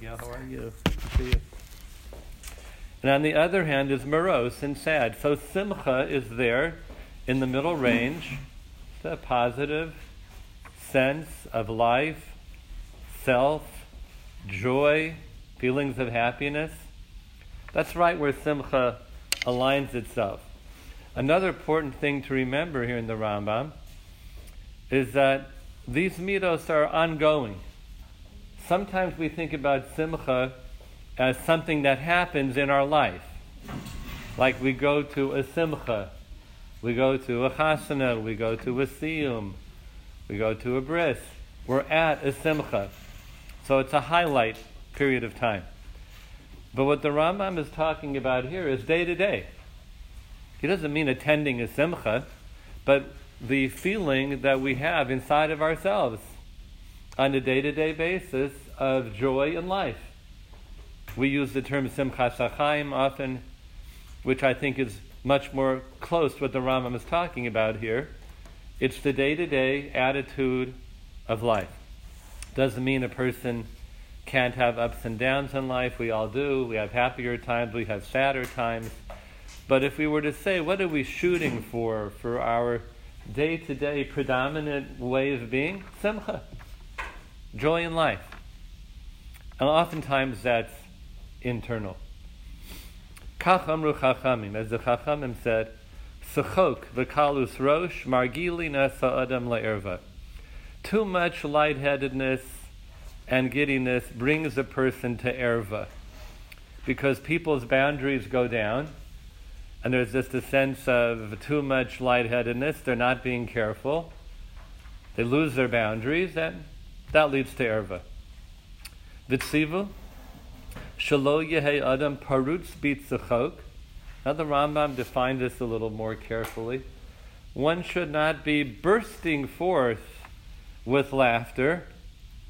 Gail. How are you? Good to see you. And on the other hand is morose and sad. So simcha is there in the middle range. A positive sense of life, self, joy, feelings of happiness. That's right where simcha aligns itself. Another important thing to remember here in the Rambam is that these mitos are ongoing. Sometimes we think about simcha as something that happens in our life. Like we go to a simcha, we go to a chasana, we go to a siyum, we go to a bris. We're at a simcha. So it's a highlight period of time. But what the Rambam is talking about here is day to day. He doesn't mean attending a simcha, but the feeling that we have inside of ourselves on a day to day basis of joy in life. We use the term simchas hachaim often, which I think is much more close to what the Rambam is talking about here. It's the day to day attitude of life. Doesn't mean a person can't have ups and downs in life. We all do. We have happier times, we have sadder times. But if we were to say, what are we shooting for for our day to day predominant way of being? Simcha. Joy in life. And oftentimes that's internal. Kach chachamim, as the chachamim said, Sechok v'kalus rosh margili nasa adam la'erva. Too much lightheadedness and giddiness brings a person to erva. Because people's boundaries go down, and there's just a sense of too much lightheadedness, they're not being careful, they lose their boundaries, and that leads to erva. Vitzivu, shalo yehe adam parutz bitzachok. Now the Rambam defined this a little more carefully. One should not be bursting forth with laughter,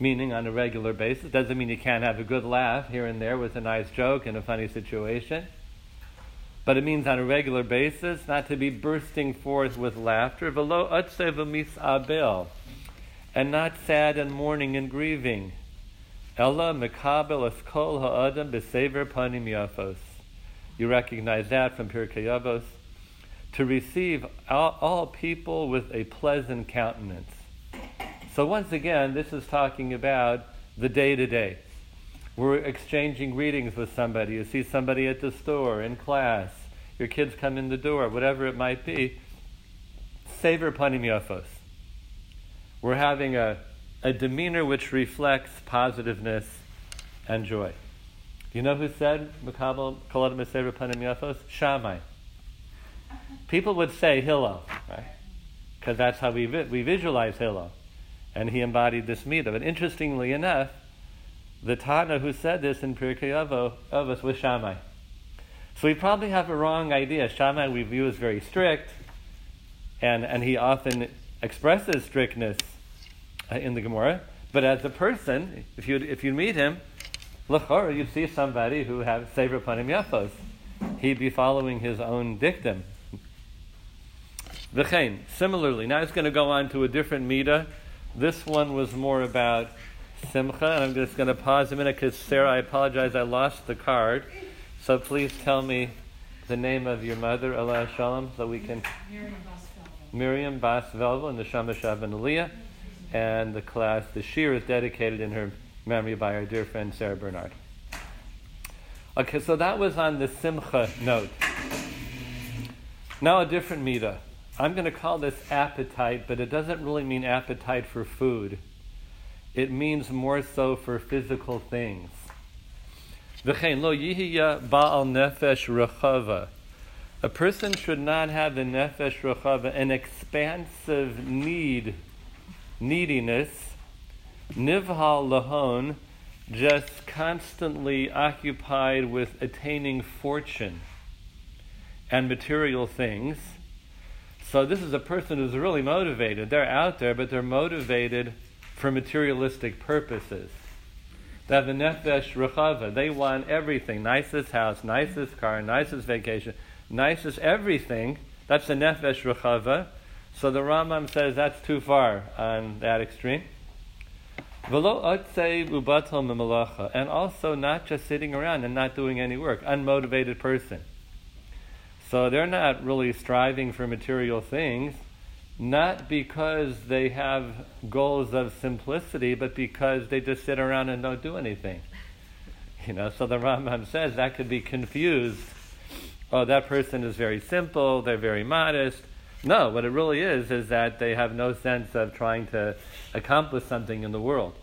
meaning on a regular basis. Doesn't mean you can't have a good laugh here and there with a nice joke in a funny situation. But it means on a regular basis not to be bursting forth with laughter. Velo abel, and not sad and mourning and grieving. Ella mekabel eskol ha'adam b'sever panim yafos. You recognize that from Pirkei Avos. To receive all, all people with a pleasant countenance. So once again, this is talking about the day to day. We're exchanging greetings with somebody. You see somebody at the store, in class, your kids come in the door, whatever it might be. Savor panim yafos. We're having a, a demeanor which reflects positiveness and joy. You know who said Makabal Mesever Panim Yafos? Shammai. People would say Hillel, right? Because that's how we, vi- we visualize Hillel and he embodied this midah. But interestingly enough, the Tana who said this in Pirkei Avos was Shammai. So we probably have a wrong idea. Shammai we view as very strict, and, and he often expresses strictness uh, in the Gemara. But as a person, if you if you meet him, lachor, you'd see somebody who has sever panim yafos. He'd be following his own dictum. V'chein, similarly, now he's going to go on to a different midah this one was more about Simcha, and I'm just going to pause a minute because Sarah, I apologize, I lost the card. So please tell me the name of your mother, Allah Shalom, so we can. Miriam Bas Velvo and the Shama and Aliyah. And the class, the Shir is dedicated in her memory by our dear friend Sarah Bernard. Okay, so that was on the Simcha note. Now a different midah. I'm going to call this appetite, but it doesn't really mean appetite for food. It means more so for physical things. V'chein lo ba'al nefesh. A person should not have the nefesh rechava, an expansive need, neediness, nivhal lahon, just constantly occupied with attaining fortune and material things so this is a person who's really motivated. They're out there, but they're motivated for materialistic purposes. They have the nefesh rechava. They want everything: nicest house, nicest car, nicest vacation, nicest everything. That's the nefesh rechava. So the Rambam says that's too far on that extreme. Velo And also not just sitting around and not doing any work, unmotivated person. So they're not really striving for material things, not because they have goals of simplicity, but because they just sit around and don't do anything. You know, so the Rambam says that could be confused. Oh, that person is very simple, they're very modest. No, what it really is is that they have no sense of trying to accomplish something in the world.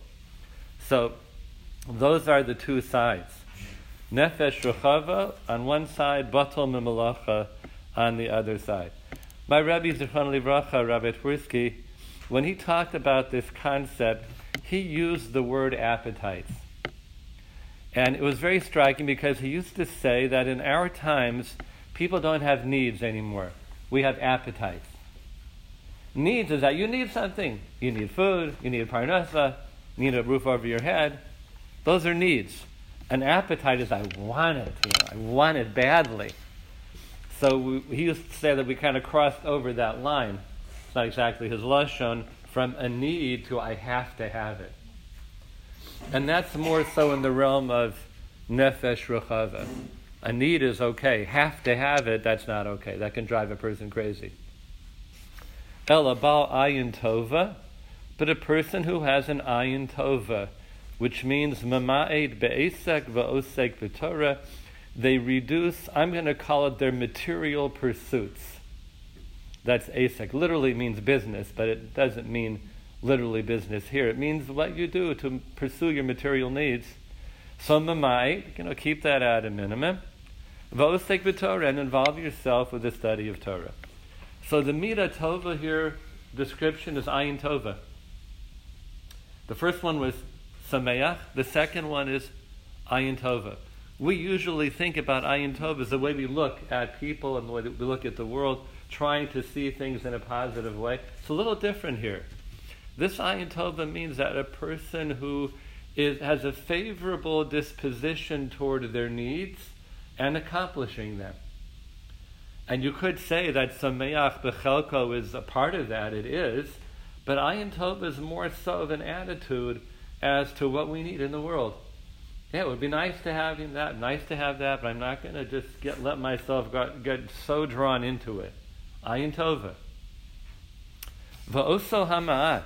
So, those are the two sides. Nefesh Ruchava on one side, Batal Mimalacha on the other side. My Rabbi Zichron Livracha, Rabbi Twersky, when he talked about this concept, he used the word appetites. And it was very striking because he used to say that in our times, people don't have needs anymore. We have appetites. Needs is that you need something. You need food, you need a parnasa, you need a roof over your head. Those are needs. An appetite is I want it, you know, I want it badly. So we, he used to say that we kind of crossed over that line. It's not exactly his lashon from a need to I have to have it, and that's more so in the realm of nefesh ruchava. A need is okay. Have to have it, that's not okay. That can drive a person crazy. Ela bal ayin tova, but a person who has an ayin tova which means mama'ed be'esek va'osek b'torah. They reduce, I'm going to call it their material pursuits. That's asek. Literally means business, but it doesn't mean literally business here. It means what you do to pursue your material needs. So mamai, you know, keep that at a minimum. V'osek b'torah, and involve yourself with the study of Torah. So the Mida Tova here description is Ayin Tova. The first one was Sameach. The second one is Ayin Tova. We usually think about Ayin Tova as the way we look at people and the way we look at the world, trying to see things in a positive way. It's a little different here. This Ayin Tova means that a person who is, has a favorable disposition toward their needs and accomplishing them. And you could say that Sameach Bechelko is a part of that, it is, but Ayin Tova is more so of an attitude as to what we need in the world. Yeah, it would be nice to have that, nice to have that, but I'm not going to just get let myself get, get so drawn into it. Ayin Tova. Va'oso hama'at.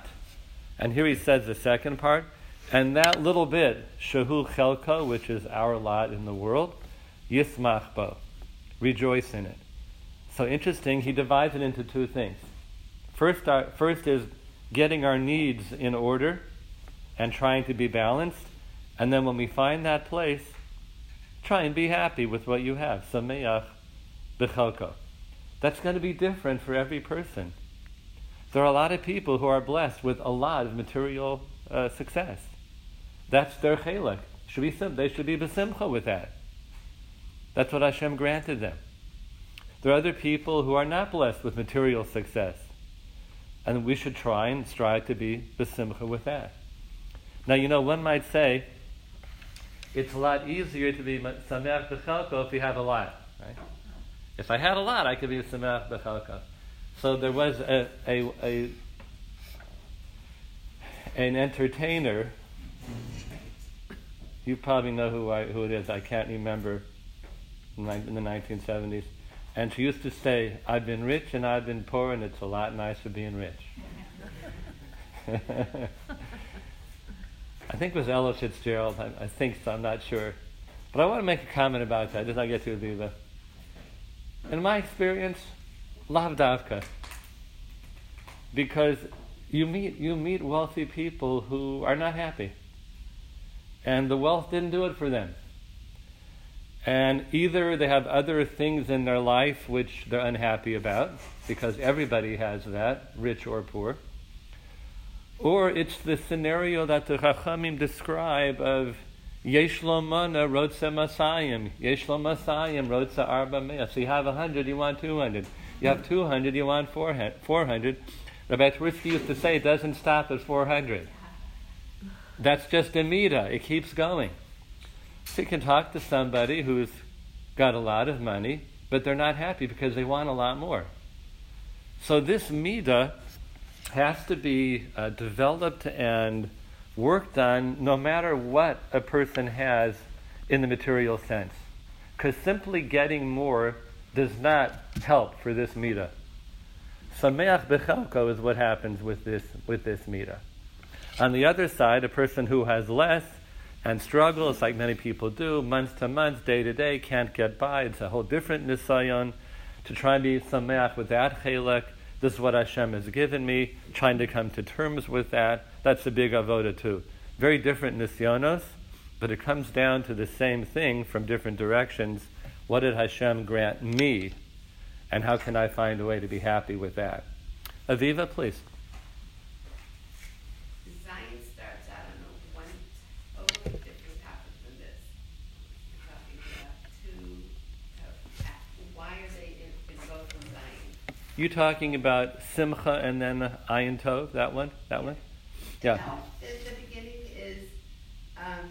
And here he says the second part. And that little bit, shahu chelko, which is our lot in the world, yismach bo. Rejoice in it. So interesting, he divides it into two things. First, our, first is getting our needs in order, and trying to be balanced. And then when we find that place, try and be happy with what you have. Sameach b'chalko. That's going to be different for every person. There are a lot of people who are blessed with a lot of material uh, success. That's their chelak. Should be they should be besimcha with that. That's what Hashem granted them. There are other people who are not blessed with material success, and we should try and strive to be besimcha with that. Now, you know, one might say it's a lot easier to be sameach b'chalko if you have a lot, right? If I had a lot, I could be sameach b'chalko. So there was a, a, a an entertainer. You probably know who I, who it is. I can't remember in the 1970s. And she used to say, "I've been rich and I've been poor, and it's a lot nicer being rich." I think it was Ella Fitzgerald. I, I, think so. I'm not sure. But I want to make a comment about that. Just I get to the. In my experience, lav davka. Because you meet you meet wealthy people who are not happy, and the wealth didn't do it for them. And either they have other things in their life which they're unhappy about, because everybody has that, rich or poor or it's the scenario that the Chachamim describe of Yesh Mana Rotza Masayim. Yesh Masayim Rotza Arba Mea. So you have a hundred, you want two hundred. You have two hundred, you want four hundred. Rabbi Twersky used to say it doesn't stop at four hundred. That's just a mida. It keeps going. So you can talk to somebody who's got a lot of money, but they're not happy because they want a lot more. So this mida has to be uh, developed and worked on no matter what a person has in the material sense. Because simply getting more does not help for this mita. Sameach bechelko is what happens with this, with this mita. On the other side, a person who has less and struggles, like many people do, month to month, day to day, can't get by. It's a whole different nisayon to try and be sameach with that chelek. This is what Hashem has given me. Trying to come to terms with that. That's a big avoda too. Very different nisyonos, but it comes down to the same thing from different directions. What did Hashem grant me, and how can I find a way to be happy with that? Aviva, please. You talking about Simcha and then Ayin Tov, that one? That one? Yeah. No, the, the beginning is um,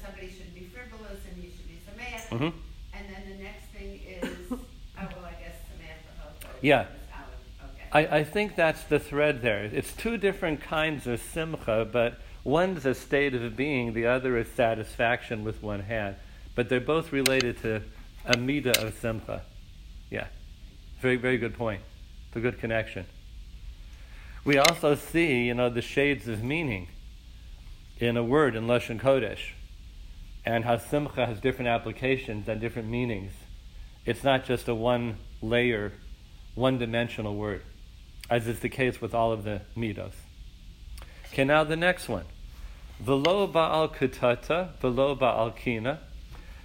somebody should be frivolous and you should be Sameach. Mm-hmm. And then the next thing is, oh, well, I guess Sameach Yeah. Oh, okay. I, I think that's the thread there. It's two different kinds of Simcha, but one's a state of being, the other is satisfaction with one hand. But they're both related to amida of Simcha. Yeah. Very, very good point. It's a good connection. We also see, you know, the shades of meaning in a word in Lashon Kodesh, and how Simcha has different applications and different meanings. It's not just a one layer, one dimensional word, as is the case with all of the midos. Okay, now the next one. Velo ba'al kutata, velo ba'al kina.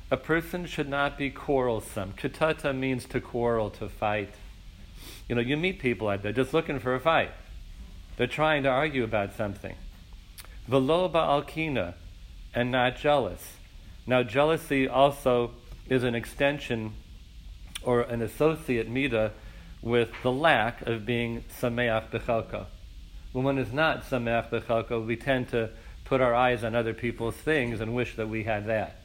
A person should not be quarrelsome. Kitata means to quarrel, to fight. You know, you meet people out there just looking for a fight. They're trying to argue about something. Veloba alkina, and not jealous. Now, jealousy also is an extension or an associate mida with the lack of being sameach bechalka. When one is not sameach bechalka, we tend to put our eyes on other people's things and wish that we had that.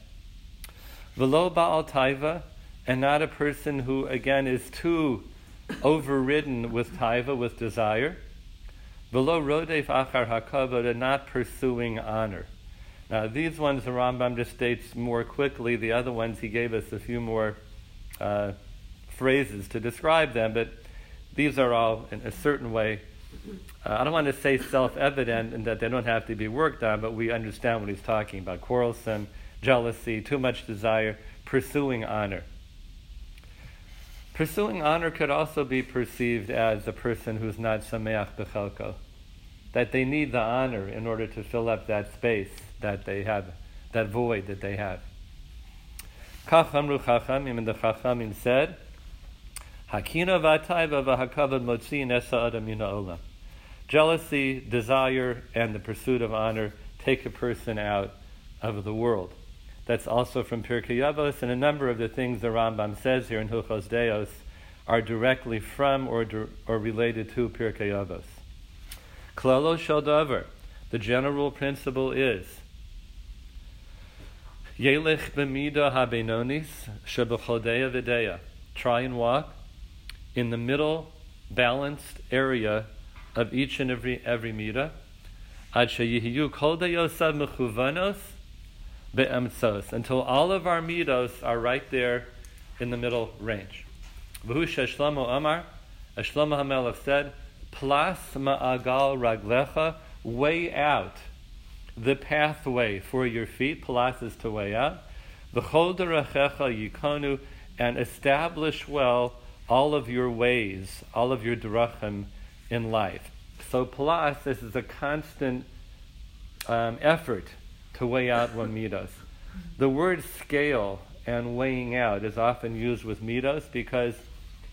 Velo ba'al taiva, and not a person who, again, is too overridden with taiva, with desire. Velo rodef achar hakavod, and not pursuing honor. Now, these ones the Rambam just states more quickly. The other ones he gave us a few more uh, phrases to describe them, but these are all, in a certain way, uh, I don't want to say self evident and that they don't have to be worked on, but we understand what he's talking about quarrelsome, jealousy, too much desire, pursuing honor. Pursuing honor could also be perceived as a person who's not sameach bechelko, that they need the honor in order to fill up that space that they have, that void that they have. Kachamru chachamim, and the chachamim said, Hakina v'atayva v'hakavad motzin esa adam. Jealousy, desire, and the pursuit of honor take a person out of the world. That's also from Pirkei Avos, and a number of the things the Rambam says here in Hilchos Deos are directly from or, or related to Pirkei Avos. Klalo Shaldavar, the general principle is Yelech b'mida habenonis shebechodeya v'deya. Try and walk in the middle, balanced area of each and every every be'emtzos, until all of our midos are right there in the middle range. V'hu Shlomo Amar, said, Plas ma'agal raglecha, way out the pathway for your feet. Plas is to way out. V'chol derachecha yikonu, and establish well all of your ways, all of your drachim in life. So plas, this is a constant um, effort to weigh out one midos. The word scale and weighing out is often used with midos because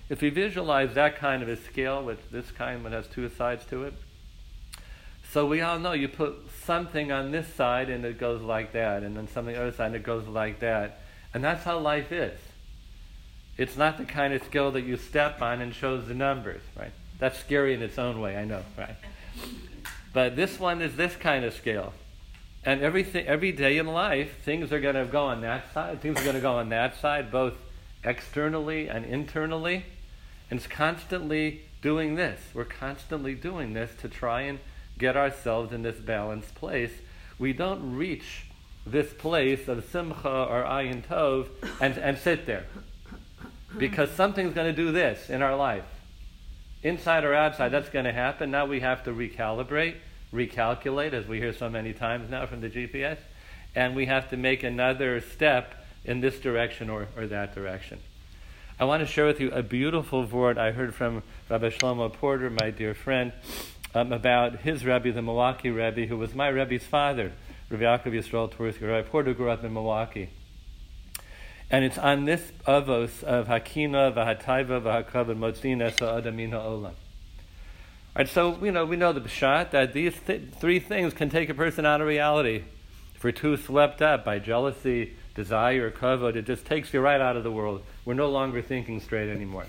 if we visualize that kind of a scale with this kind that has two sides to it, so we all know you put something on this side and it goes like that, and then something on the other side and it goes like that. And that's how life is. It's not the kind of scale that you step on and shows the numbers, right? That's scary in its own way, I know, right? But this one is this kind of scale. And everything, every day in life, things are going to go on that side, things are going to go on that side, both externally and internally. And it's constantly doing this. We're constantly doing this to try and get ourselves in this balanced place. We don't reach this place of simcha or ayin tov and, and sit there. Because something's going to do this in our life. Inside or outside, that's going to happen. Now we have to recalibrate, recalculate, as we hear so many times now from the GPS, and we have to make another step in this direction or, or that direction. I want to share with you a beautiful word I heard from Rabbi Shlomo Porter, my dear friend, um, about his Rebbe, the Milwaukee Rebbe, who was my Rebbe's father, Rabbi Yaakov Yisrael Twersky. Rabbi Porter grew up in Milwaukee. And it's on this avos of Hakina, Vahataiva, Vahakav, and Motzina, Sa'adamina Olam. All right, so you know we know the pshat that these th- three things can take a person out of reality. If we're too swept up by jealousy, desire, or kavod, it just takes you right out of the world. We're no longer thinking straight anymore.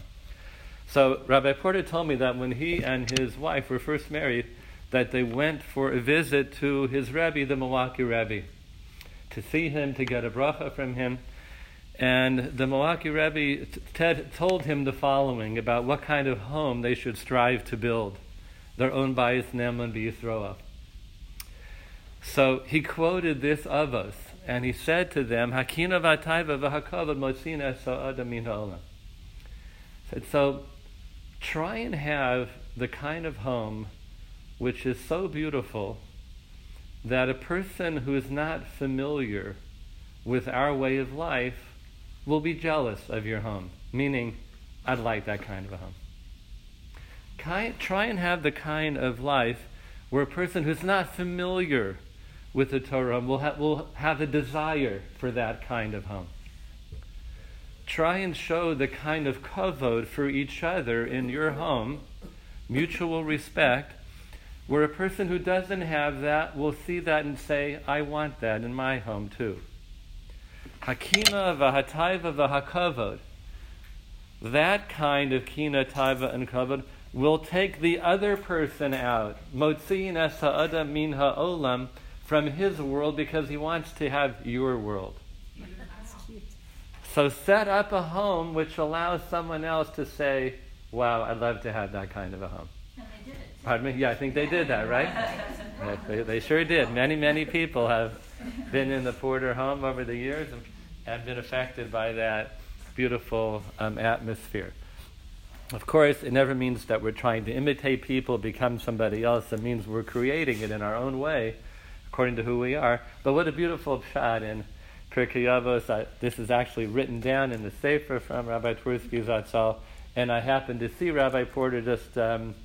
So Rabbi Porter told me that when he and his wife were first married, that they went for a visit to his Rebbe, the Milwaukee Rebbe, to see him, to get a bracha from him. And the Milwaukee Rebbe Ted told him the following about what kind of home they should strive to build, their own bayis ne'eman b'Yisroel. So he quoted this avos, and he said to them, Hakina v'atayva v'hakavad motzina sa'ada min. Said, so try and have the kind of home which is so beautiful that a person who is not familiar with our way of life will be jealous of your home. Meaning, I'd like that kind of a home. Try and have the kind of life where a person who's not familiar with the Torah will, will have a desire for that kind of home. Try and show the kind of kavod for each other in your home, mutual respect, where a person who doesn't have that will see that and say, I want that in my home too. Hakina v'hataiva v'hakavod. That kind of kina, taiva, and kavod will take the other person out. Motziin es ha'adam min ha'olam from his world because he wants to have your world. So set up a home which allows someone else to say, wow, I'd love to have that kind of a home. Pardon me? Yeah, I think they did that, right? yes, they, they sure did. Many, many people have been in the Porter home over the years and have been affected by that beautiful um, atmosphere. Of course, it never means that we're trying to imitate people, become somebody else. It means we're creating it in our own way according to who we are. But what a beautiful shot in Pirkei Avos. this is actually written down in the Sefer from Rabbi Twersky Zatzal, and I happened to see Rabbi Porter just um,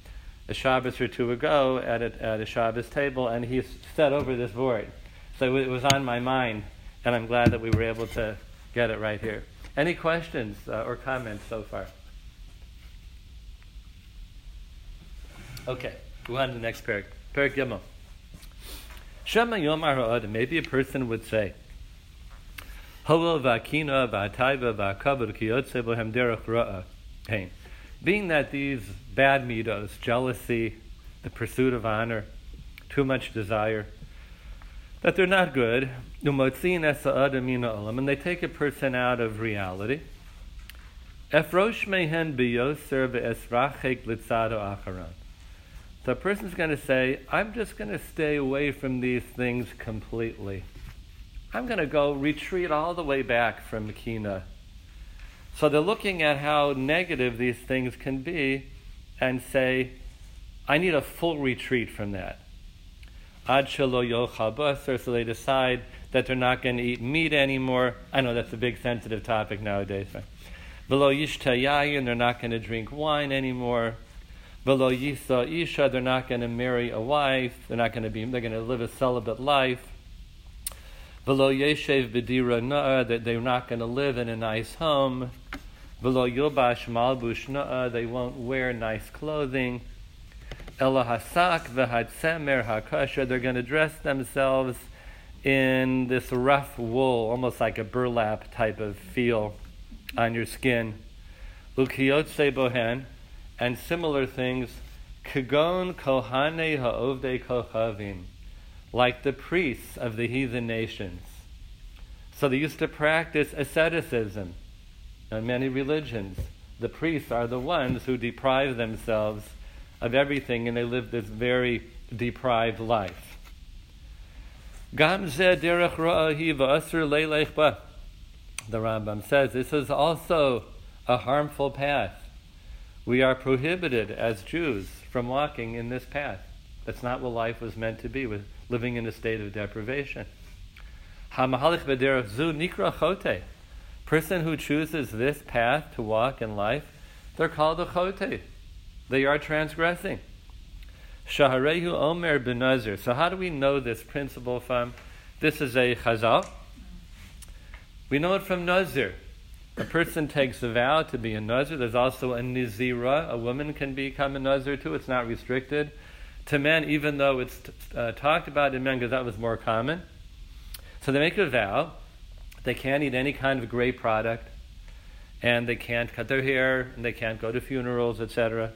a Shabbos or two ago at a, at a Shabbos table, and he said over this board. So it was on my mind, and I'm glad that we were able to get it right here. Any questions uh, or comments so far? Okay, go on to the next parak. Parak Gimel. Shema Yomar Ha'adam, maybe a person would say. Being that these bad midos, jealousy, the pursuit of honor, too much desire, that they're not good, and they take a person out of reality. So a person's going to say, I'm just going to stay away from these things completely. I'm going to go retreat all the way back from Kina. So they're looking at how negative these things can be and say, I need a full retreat from that. Ad shelo so they decide that they're not going to eat meat anymore. I know that's a big sensitive topic nowadays. Right? Below they're not going to drink wine anymore. Velo yisa isha, they're not going to marry a wife. They're not going to be. They're going to live a celibate life. Velo yeshev b'dira na'a, that they're not going to live in a nice home. Velo yobash malbush na'a, they won't wear nice clothing. Ela hasak v'hadsemer hakasha, they're going to dress themselves in this rough wool, almost like a burlap type of feel on your skin. Ukiyotse bohen, and similar things, kagon kohane ha'ovde kochavim, like the priests of the heathen nations. So they used to practice asceticism in many religions. The priests are the ones who deprive themselves of everything and they live this very deprived life. The Rambam says this is also a harmful path. We are prohibited as Jews from walking in this path. That's not what life was meant to be, with living in a state of deprivation. Person who chooses this path to walk in life, they're called a chote. They are transgressing. Shaharehu Omer Benazir. So how do we know this principle from? This is a chazal. We know it from Nazir. A person takes a vow to be a Nazir. There's also a Nizira. A woman can become a Nazir too. It's not restricted to men, even though it's uh, talked about in men because that was more common. So they make a vow. They can't eat any kind of grape product, and they can't cut their hair, and they can't go to funerals, etc.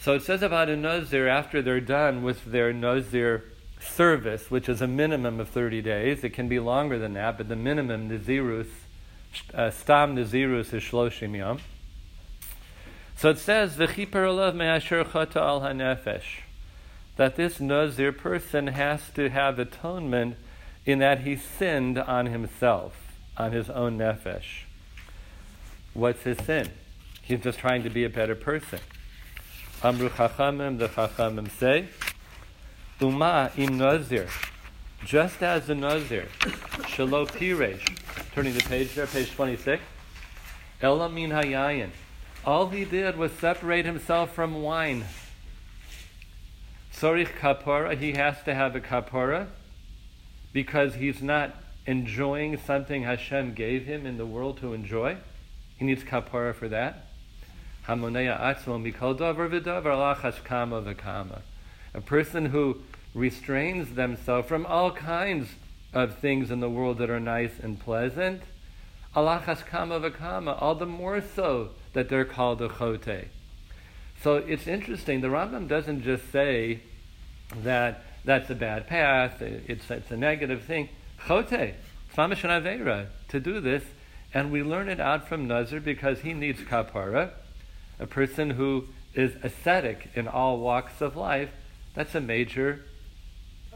So it says about a Nazir after they're done with their Nazir service, which is a minimum of 30 days. It can be longer than that, but the minimum Nazirus, uh, Stam Nazirus is Shloshim Yom. So it says, V'chiper olav me'asher chata al hanefesh, that this Nazir person has to have atonement in that he sinned on himself, on his own nefesh. What's his sin? He's just trying to be a better person. Amru Chachamim, the Chachamim say, Uma im Nazir, just as the Nazir, Shalo Piresh, turning the page there, page 26, Elamin Hayayin, all he did was separate himself from wine. Sorich kapora, he has to have a kapora because he's not enjoying something Hashem gave him in the world to enjoy. He needs kapora for that. A person who restrains themselves from all kinds of things in the world that are nice and pleasant, alachas kama v'kama, all the more so that they're called a chote. So it's interesting, the Rambam doesn't just say that that's a bad path, it's, it's a negative thing. Chote, Slamish to do this, and we learn it out from Nazir because he needs kapara. A person who is ascetic in all walks of life, that's a major,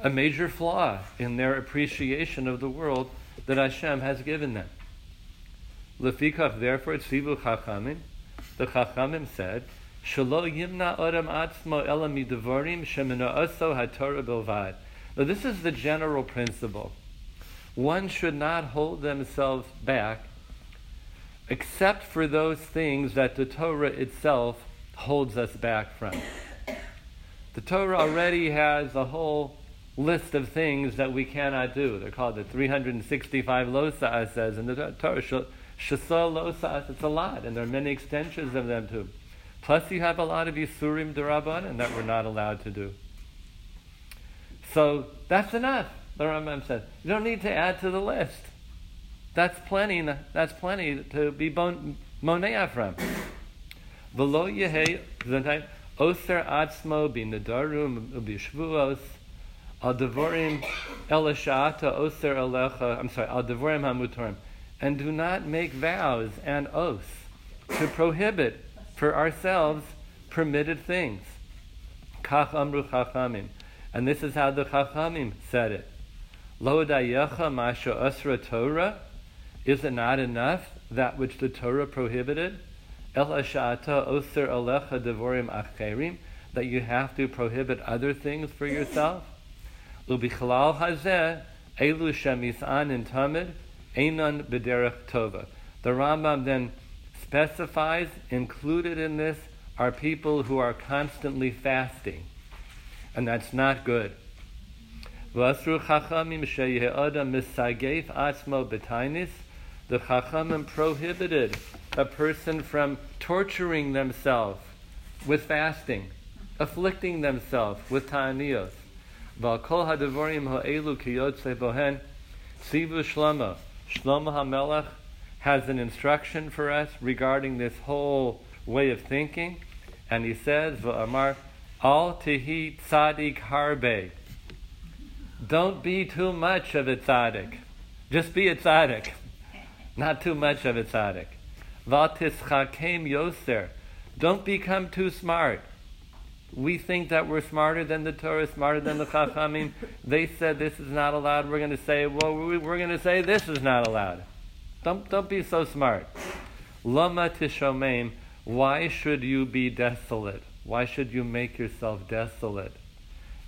a major flaw in their appreciation of the world that Hashem has given them. Lefikach, therefore, tzivu chachamim, the chachamim said, Shalo yimna odam atzmo ela midevarim shemina oso haTorah bilvad. Now, this is the general principle. One should not hold themselves back except for those things that the Torah itself holds us back from. The Torah already has a whole list of things that we cannot do. They're called the 365 losa, says in the Torah. Shasa losas, it's a lot, and there are many extensions of them too. Plus, you have a lot of Yisurim Darabanan that we're not allowed to do. So that's enough, the Rambam says. You don't need to add to the list. That's plenty, that's plenty to be bon, from. V'lo yehei, oser atzmo b'nedarum u'b'shvuos, al devorim elashata oser alecha, I'm sorry, al devorim hamutorim and do not make vows and oaths to prohibit for ourselves permitted things. Kach amru chachamim. And this is how the chachamim said it. Lo dayecha masha asra Torah. Is it not enough that which the Torah prohibited? El ashata oser alecha devorim acherim. That you have to prohibit other things for yourself. Ubichalal hazeh elu shemis'an in tamid Einan tova. The Rambam then specifies, included in this, are people who are constantly fasting. And that's not good. The Chachamim prohibited a person from torturing themselves with fasting, afflicting themselves with ta'aniyos. V'al ha'devorim ha'elu kiyotze bohen sivu shlama. Shlomo HaMelech has an instruction for us regarding this whole way of thinking, and he says, "V'amar al tihi tzadik harbe." Don't be too much of a tzaddik. Just be a tzaddik, not too much of a tzaddik. V'atischakem yoser. Don't become too smart. we think that we're smarter than the Torah, smarter than the Chachamim. they said this is not allowed. We're going to say, well, we're going to say this is not allowed. Don't, don't be so smart. Lama tishomeim. Why should you be desolate? Why should you make yourself desolate?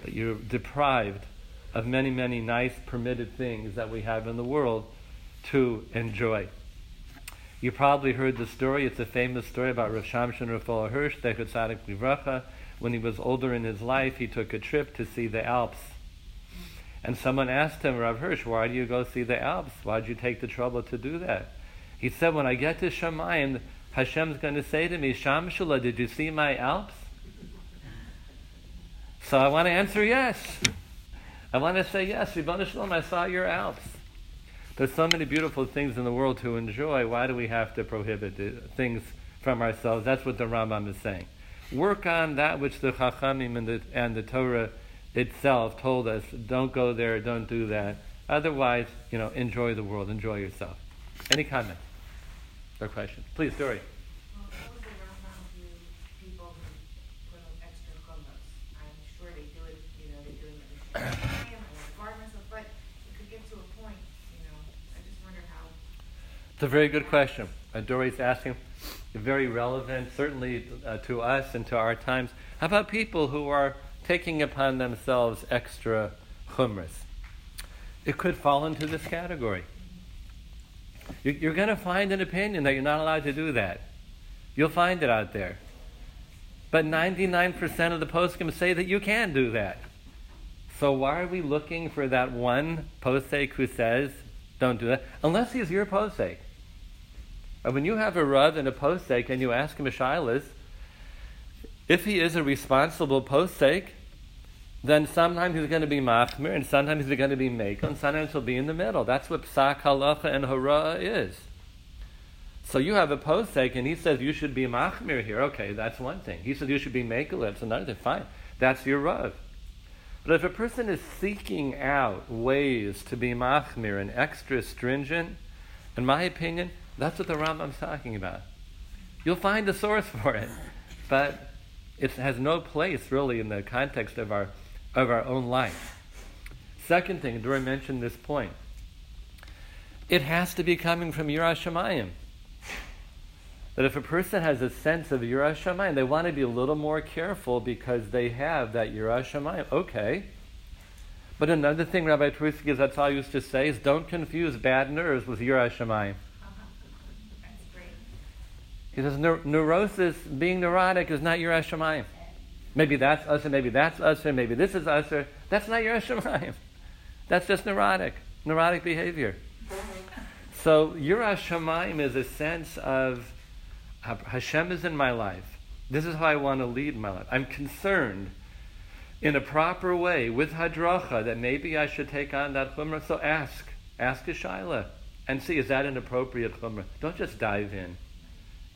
You're deprived of many, many nice permitted things that we have in the world to enjoy. You probably heard the story. It's a famous story about Rav Shamshon Raphael Hirsch, Dechet Tzadik Livracha. When he was older in his life, he took a trip to see the Alps. And someone asked him, Rav Hirsch, why do you go see the Alps? Why did you take the trouble to do that? He said, when I get to Shemayim, Hashem's going to say to me, Shamshula, did you see my Alps? So I want to answer yes. I want to say yes, Ribbon Shalom, I saw your Alps. There's so many beautiful things in the world to enjoy. Why do we have to prohibit things from ourselves? That's what the Rambam is saying. Work on that which the Chachamim and the, and the Torah itself told us. Don't go there. Don't do that. Otherwise, you know, enjoy the world. Enjoy yourself. Any comments or questions? Please, Dory. It's a very good question. Uh, Dory's asking, very relevant, certainly uh, to us and to our times. How about people who are taking upon themselves extra chumras? It could fall into this category. You're going to find an opinion that you're not allowed to do that. You'll find it out there. But 99% of the poskim say that you can do that. So why are we looking for that one posek who says, don't do that? Unless he's your posek. And when you have a Rav and a posek and you ask him a shilas, if he is a responsible posek, then sometimes he's going to be machmir, and sometimes he's going to be make, and sometimes he'll be in the middle. That's what psak halacha and hora is. So you have a posek, and he says you should be machmir here. Okay, that's one thing. He says you should be makelit. That's another thing. Fine, that's your rav. But if a person is seeking out ways to be machmir and extra stringent, in my opinion, that's what the Rambam's talking about. You'll find the source for it, but it has no place really in the context of our of our own life. Second thing, Dora mentioned this point. It has to be coming from Yiras Shamayim. That if a person has a sense of Yiras Shamayim, they want to be a little more careful because they have that Yiras Shamayim. Okay. But another thing Rabbi Twersky Zatzal used to say is don't confuse bad nerves with Yiras Shamayim. He says neurosis, being neurotic, is not your Shamayim. Maybe that's us, and maybe that's us, and maybe this is us, or that's not your Shamayim. That's just neurotic, neurotic behavior. So Yiras Shamayim is a sense of Hashem is in my life. This is how I want to lead my life. I'm concerned in a proper way with hadracha that maybe I should take on that chumrah. So ask, ask a and see is that an appropriate chumrah. Don't just dive in.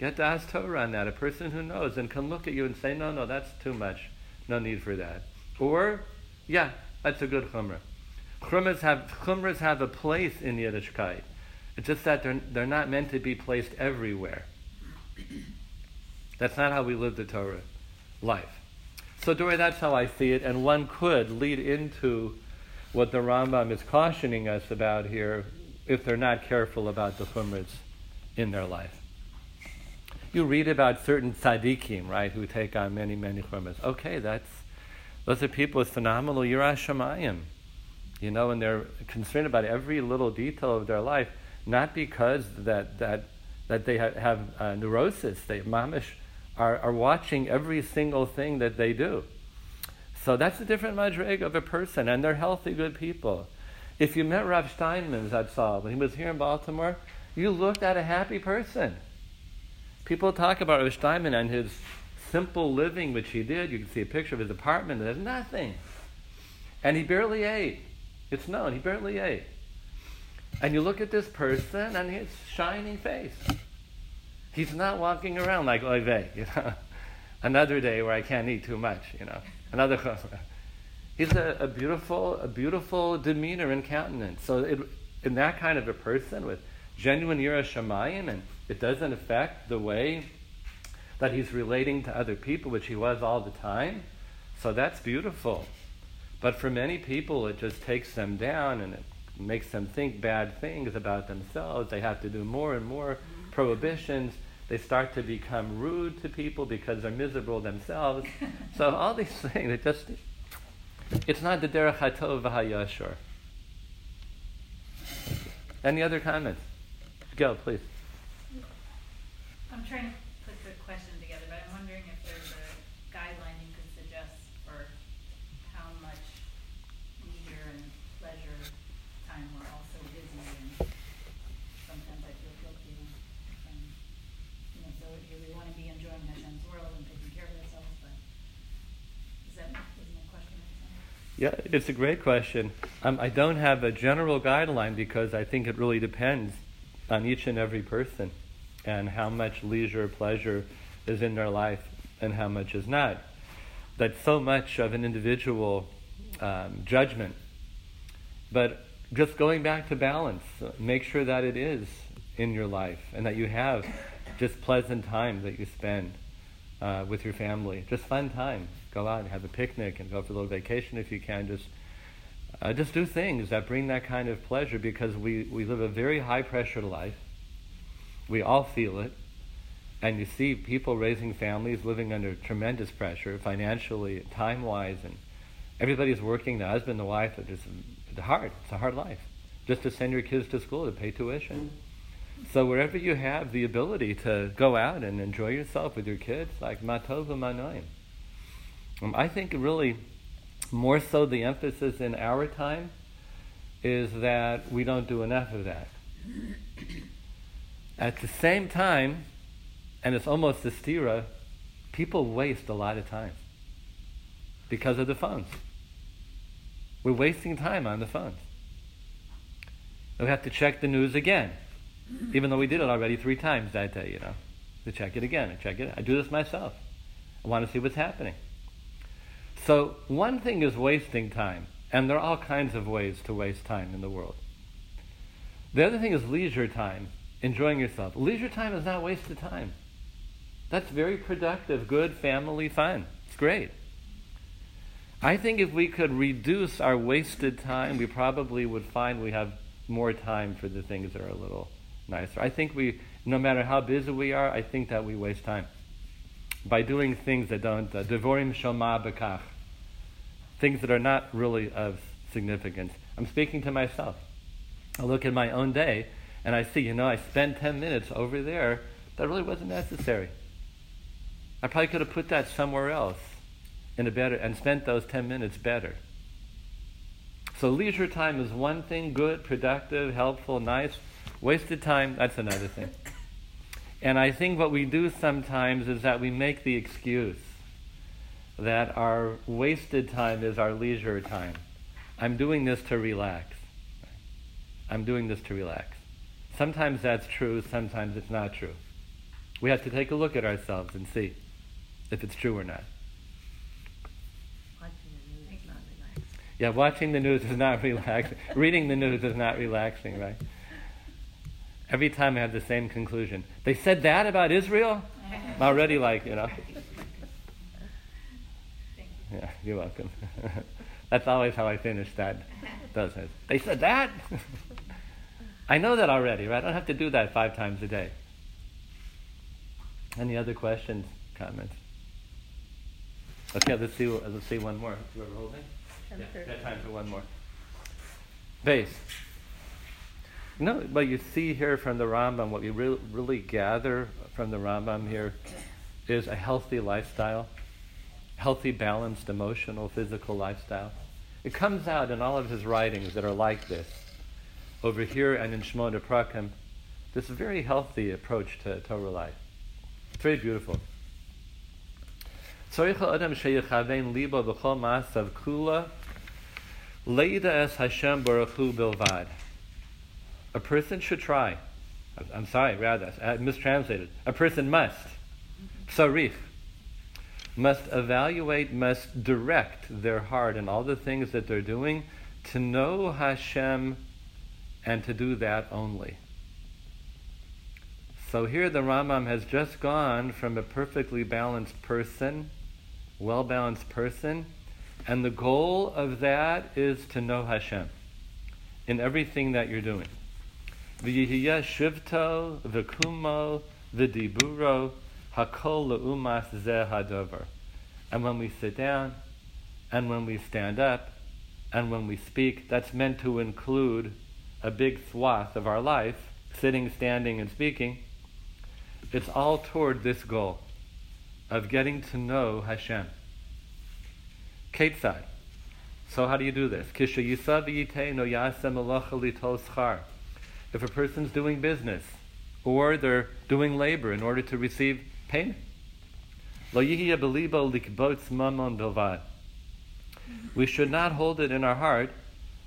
Get to ask Torah on that. A person who knows and can look at you and say, no, no, that's too much. No need for that. Or, yeah, that's a good chumrah. Chumras have, chumras have a place in Yiddishkeit. It's just that they're, they're not meant to be placed everywhere. That's not how we live the Torah life. So, Dory, that's how I see it, and one could lead into what the Rambam is cautioning us about here if they're not careful about the chumras in their life you read about certain tzaddikim, right, who take on many, many chumras. Okay, that's those are people with phenomenal yiras shamayim, you know, and they're concerned about every little detail of their life, not because that that that they ha- have uh, neurosis. They mamish are, are watching every single thing that they do. So that's a different madrig of a person, and they're healthy, good people. If you met Rav Steinman Zatzal when he was here in Baltimore, you looked at a happy person. People talk about Rav Steinman and his simple living, which he did. You can see a picture of his apartment. There's nothing. And he barely ate. It's known, he barely ate. And you look at this person and his shining face. He's not walking around like oy vey, you know. Another day where I can't eat too much, you know. Another He's a, a beautiful, a beautiful demeanor and countenance. So it, in that kind of a person with genuine Shamayim and it doesn't affect the way that he's relating to other people, which he was all the time. So that's beautiful. But for many people, it just takes them down and it makes them think bad things about themselves. They have to do more and more prohibitions. They start to become rude to people because they're miserable themselves. so all these things, it just, it's not the derech hatov v'hayashor. Any other comments? Go, please. I'm trying to put the question together, but I'm wondering if there's a guideline you could suggest for how much leisure and pleasure time we're also busy and sometimes I feel guilty when, you know, so here we want to be enjoying Hashem's world and taking care of ourselves, but is that, isn't that question? Yeah, it's a great question. Um, I don't have a general guideline because I think it really depends on each and every person and how much leisure, pleasure is in their life and how much is not. That's so much of an individual um, judgment. But just going back to balance, make sure that it is in your life and that you have just pleasant time that you spend uh, with your family. Just fun time. Go out and have a picnic and go for a little vacation if you can. Just uh, just do things that bring that kind of pleasure because we, we live a very high pressure life. We all feel it. And you see people raising families living under tremendous pressure, financially, time wise, and everybody's working, the husband, the wife, it's, it's hard. It's a hard life. Just to send your kids to school, to pay tuition. So wherever you have the ability to go out and enjoy yourself with your kids, like matov manoim. Um, I think really more so, the emphasis in our time is that we don't do enough of that. At the same time, and it's almost a stira, people waste a lot of time because of the phones. We're wasting time on the phones. We have to check the news again, even though we did it already three times that day, you know. To check it again, I check it. I do this myself. I want to see what's happening. So, one thing is wasting time, and there are all kinds of ways to waste time in the world. The other thing is leisure time, enjoying yourself. Leisure time is not wasted time. That's very productive, good family fun. It's great. I think if we could reduce our wasted time, we probably would find we have more time for the things that are a little nicer. I think we, no matter how busy we are, I think that we waste time by doing things that don't, devorim shoma bekach, things that are not really of significance. I'm speaking to myself. I look at my own day and I see, you know, I spent 10 minutes over there that really wasn't necessary. I probably could have put that somewhere else in a better and spent those 10 minutes better. So leisure time is one thing, good, productive, helpful, nice. Wasted time, that's another thing. And I think what we do sometimes is that we make the excuse that our wasted time is our leisure time. I'm doing this to relax. I'm doing this to relax. Sometimes that's true, sometimes it's not true. We have to take a look at ourselves and see if it's true or not. Yeah, watching the news is not relaxing. Reading the news is not relaxing, right? Every time I have the same conclusion. They said that about Israel? I'm already like, you know. Yeah, you're welcome. That's always how I finish that, doesn't it? They said that? I know that already, right? I don't have to do that five times a day. Any other questions, comments? Okay, let's see, let's see one more. You holding? Yeah, got time for one more. Base. Know, what you see here from the Rambam, what you re- really gather from the Rambam here is a healthy lifestyle, healthy, balanced, emotional, physical lifestyle. It comes out in all of his writings that are like this. Over here and in Shmona Prakim, this very healthy approach to Torah life. It's very beautiful. ma'asav kula leida es Hashem baruch hu bilvad a person should try. I'm sorry, rather, I mistranslated. A person must. Sarif. Must evaluate, must direct their heart and all the things that they're doing to know Hashem and to do that only. So here the Rambam has just gone from a perfectly balanced person, well balanced person, And the goal of that is to know Hashem in everything that you're doing. V'yihiyeh shivto, v'kumo, v'diburo, hakol le'umas zeh hadover. And when we sit down, and when we stand up, and when we speak, that's meant to include a big swath of our life, sitting, standing, and speaking. It's all toward this goal of getting to know Hashem. Ketzad. So how do you do this? If a person's doing business or they're doing labor in order to receive payment. We should not hold it in our heart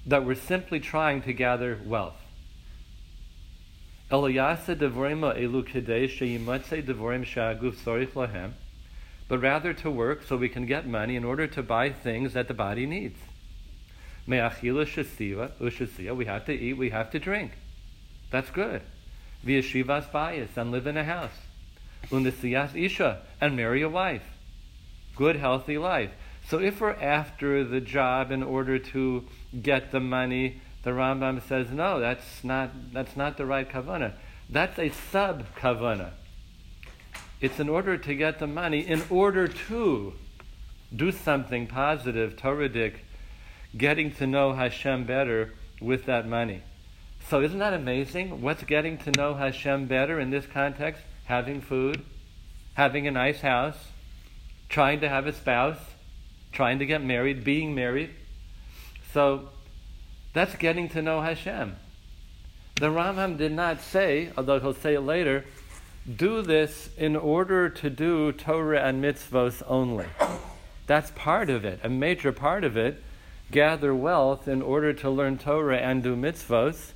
that we're simply trying to gather wealth. But rather to work so we can get money in order to buy things that the body needs. We have to eat, we have to drink. That's good. V'yeshivas bayis, and live in a house. Unisiyas isha, and marry a wife. Good, healthy life. So if we're after the job in order to get the money, the Rambam says, no, that's not, that's not the right kavana. That's a sub kavana. It's in order to get the money, in order to do something positive, Toradic, getting to know Hashem better with that money. So isn't that amazing? What's getting to know Hashem better in this context? Having food, having a nice house, trying to have a spouse, trying to get married, being married. So that's getting to know Hashem. The Rambam did not say, although he'll say it later, do this in order to do Torah and mitzvos only. That's part of it, a major part of it. Gather wealth in order to learn Torah and do mitzvos.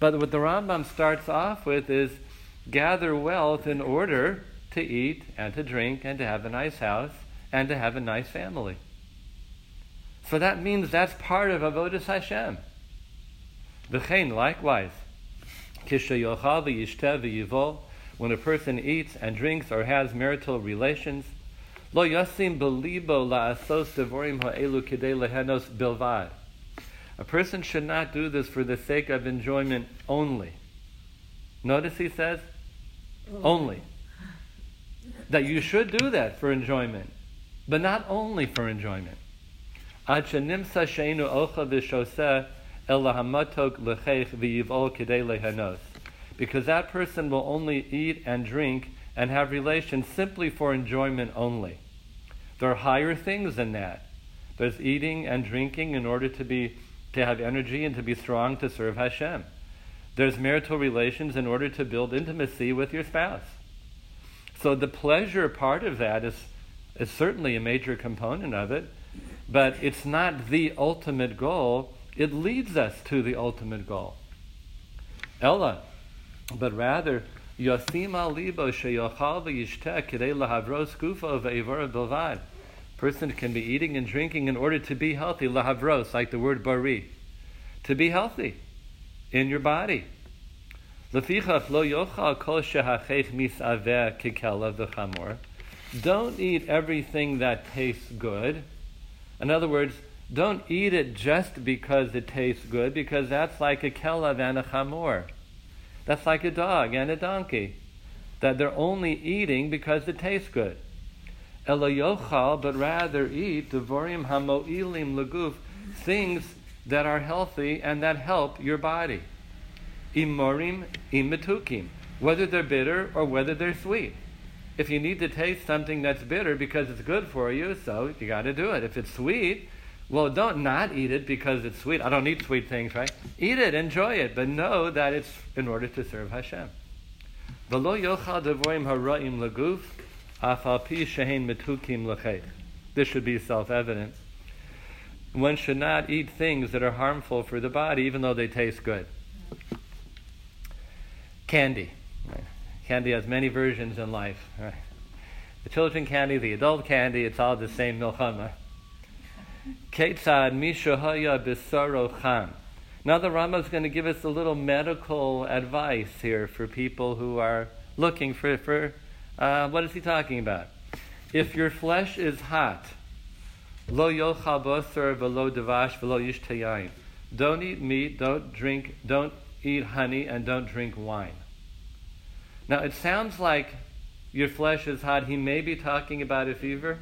But what the Rambam starts off with is gather wealth in order to eat and to drink and to have a nice house and to have a nice family. So that means that's part of Avodah Hashem. V'chein, likewise, when a person eats and drinks or has marital relations, lo yasim belibo la'asos devorim ha'elu kidei lehenos bilvad. A person should not do this for the sake of enjoyment only. Notice he says, only. That you should do that for enjoyment, but not only for enjoyment. Because that person will only eat and drink and have relations simply for enjoyment only. There are higher things than that. There's eating and drinking in order to be to have energy and to be strong to serve Hashem. There's marital relations in order to build intimacy with your spouse. So the pleasure part of that is, is certainly a major component of it, but it's not the ultimate goal. It leads us to the ultimate goal. Ella, but rather, Yosima libo sheyochal v'yishtek kidei lahavros kufa ve'ivora bilvad. Person can be eating and drinking in order to be healthy, lahavros, like the word bari, to be healthy in your body. Don't eat everything that tastes good. In other words, don't eat it just because it tastes good, because that's like a kelav and a chamor. That's like a dog and a donkey. That they're only eating because it tastes good. Elayochal, but rather eat devorim hamoilim laguf, things that are healthy and that help your body. Imorim imatukim, whether they're bitter or whether they're sweet. If you need to taste something that's bitter because it's good for you, so you got to do it. If it's sweet, well, don't not eat it because it's sweet. I don't eat sweet things, right? Eat it, enjoy it, but know that it's in order to serve Hashem. V'lo yochal hara'im This should be self-evident. One should not eat things that are harmful for the body, even though they taste good. Candy. Candy has many versions in life. The children candy, the adult candy, it's all the same milchama. Now the Rambam is going to give us a little medical advice here for people who are looking for, for uh, what is he talking about? If your flesh is hot, Lo yochal bosar velo devash velo yishtayayin. Don't eat meat, don't drink, don't eat honey, and don't drink wine. Now it sounds like your flesh is hot. He may be talking about a fever,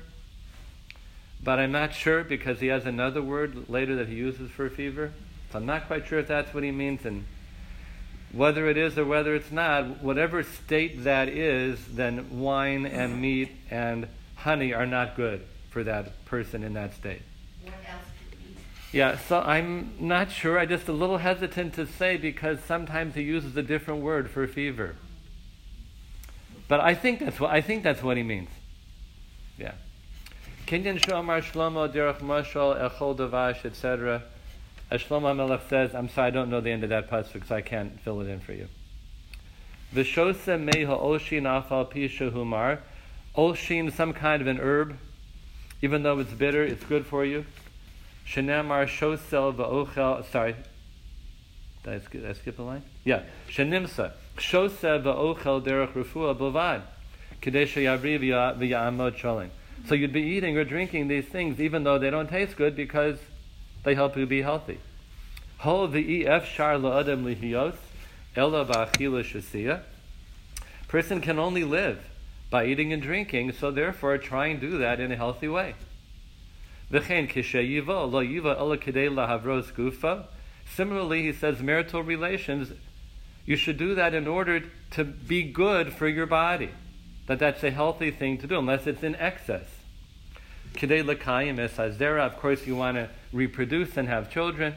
but I'm not sure because he has another word later that he uses for fever. So I'm not quite sure if that's what he means. And whether it is or whether it's not, whatever state that is, then wine and mm. meat and honey are not good for that person in that state. What else do you? Yeah, so I'm not sure. I'm just a little hesitant to say because sometimes he uses a different word for fever. But I think that's what I think that's what he means. Yeah. Kinyan Shomar Shlomo Derech Mashal Echol Davash etc. As Shlomo Melech says, I'm sorry, I don't know the end of that pasuk, so I can't fill it in for you. V'shose meha oshin afal pisha humar. Oshin, some kind of an herb, even though it's bitter, it's good for you. Shenamar shosel v'ochel. Sorry, did I, skip, did I skip a line? Yeah. Shenimsa shosel v'ochel derech refuah b'vad. Kadesha yavri v'ya'amod sholim. So you'd be eating or drinking these things even though they don't taste good because they help you be healthy. Ho v'ef shar la'adam lihiyos ela v'achila shasiya. Person can only live by eating and drinking, so therefore try and do that in a healthy way. V'chein kishayiva lo yiva ela kedei lahavros gufa. Similarly, he says marital relations, you should do that in order to be good for your body. That that's a healthy thing to do, unless it's in excess. Kedei l'kayim es hazera. Of course, you want to reproduce and have children.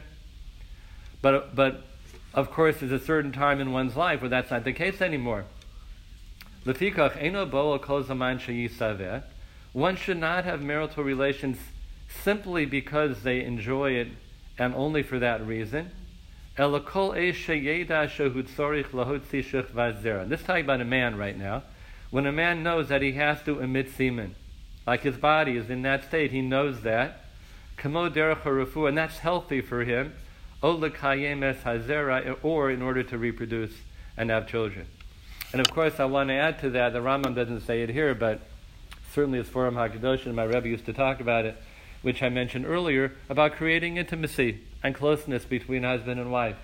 But, but of course, there's a certain time in one's life where that's not the case anymore. One should not have marital relations simply because they enjoy it and only for that reason. This is talking about a man right now. When a man knows that he has to emit semen, like his body is in that state, he knows that. Kamo derech harafu, and that's healthy for him. Hazera, or in order to reproduce and have children. And of course, I want to add to that. The Rambam doesn't say it here, but certainly as Forum HaKadosh and my Rebbe used to talk about it, which I mentioned earlier, about creating intimacy and closeness between husband and wife.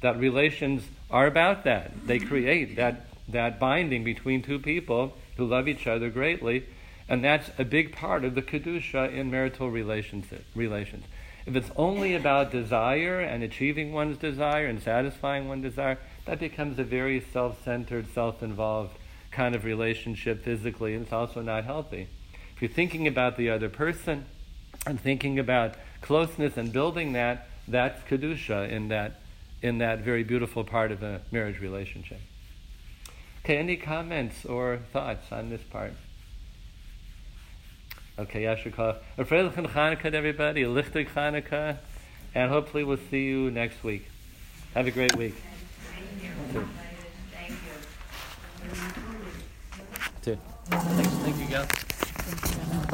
That relations are about that. They create that that binding between two people who love each other greatly, and that's a big part of the kedusha in marital relationship, relations. If it's only about desire and achieving one's desire and satisfying one's desire, that becomes a very self-centered, self-involved kind of relationship physically, and it's also not healthy. If you're thinking about the other person and thinking about closeness and building that, that's kedusha in that in that very beautiful part of a marriage relationship. Okay, any comments or thoughts on this part? Okay, Yashikov. A Freilichen Chanukah, to everybody, a Lichtig Chanukah, and hopefully we'll see you next week. Have a great week. Thank you. Thank you, guys.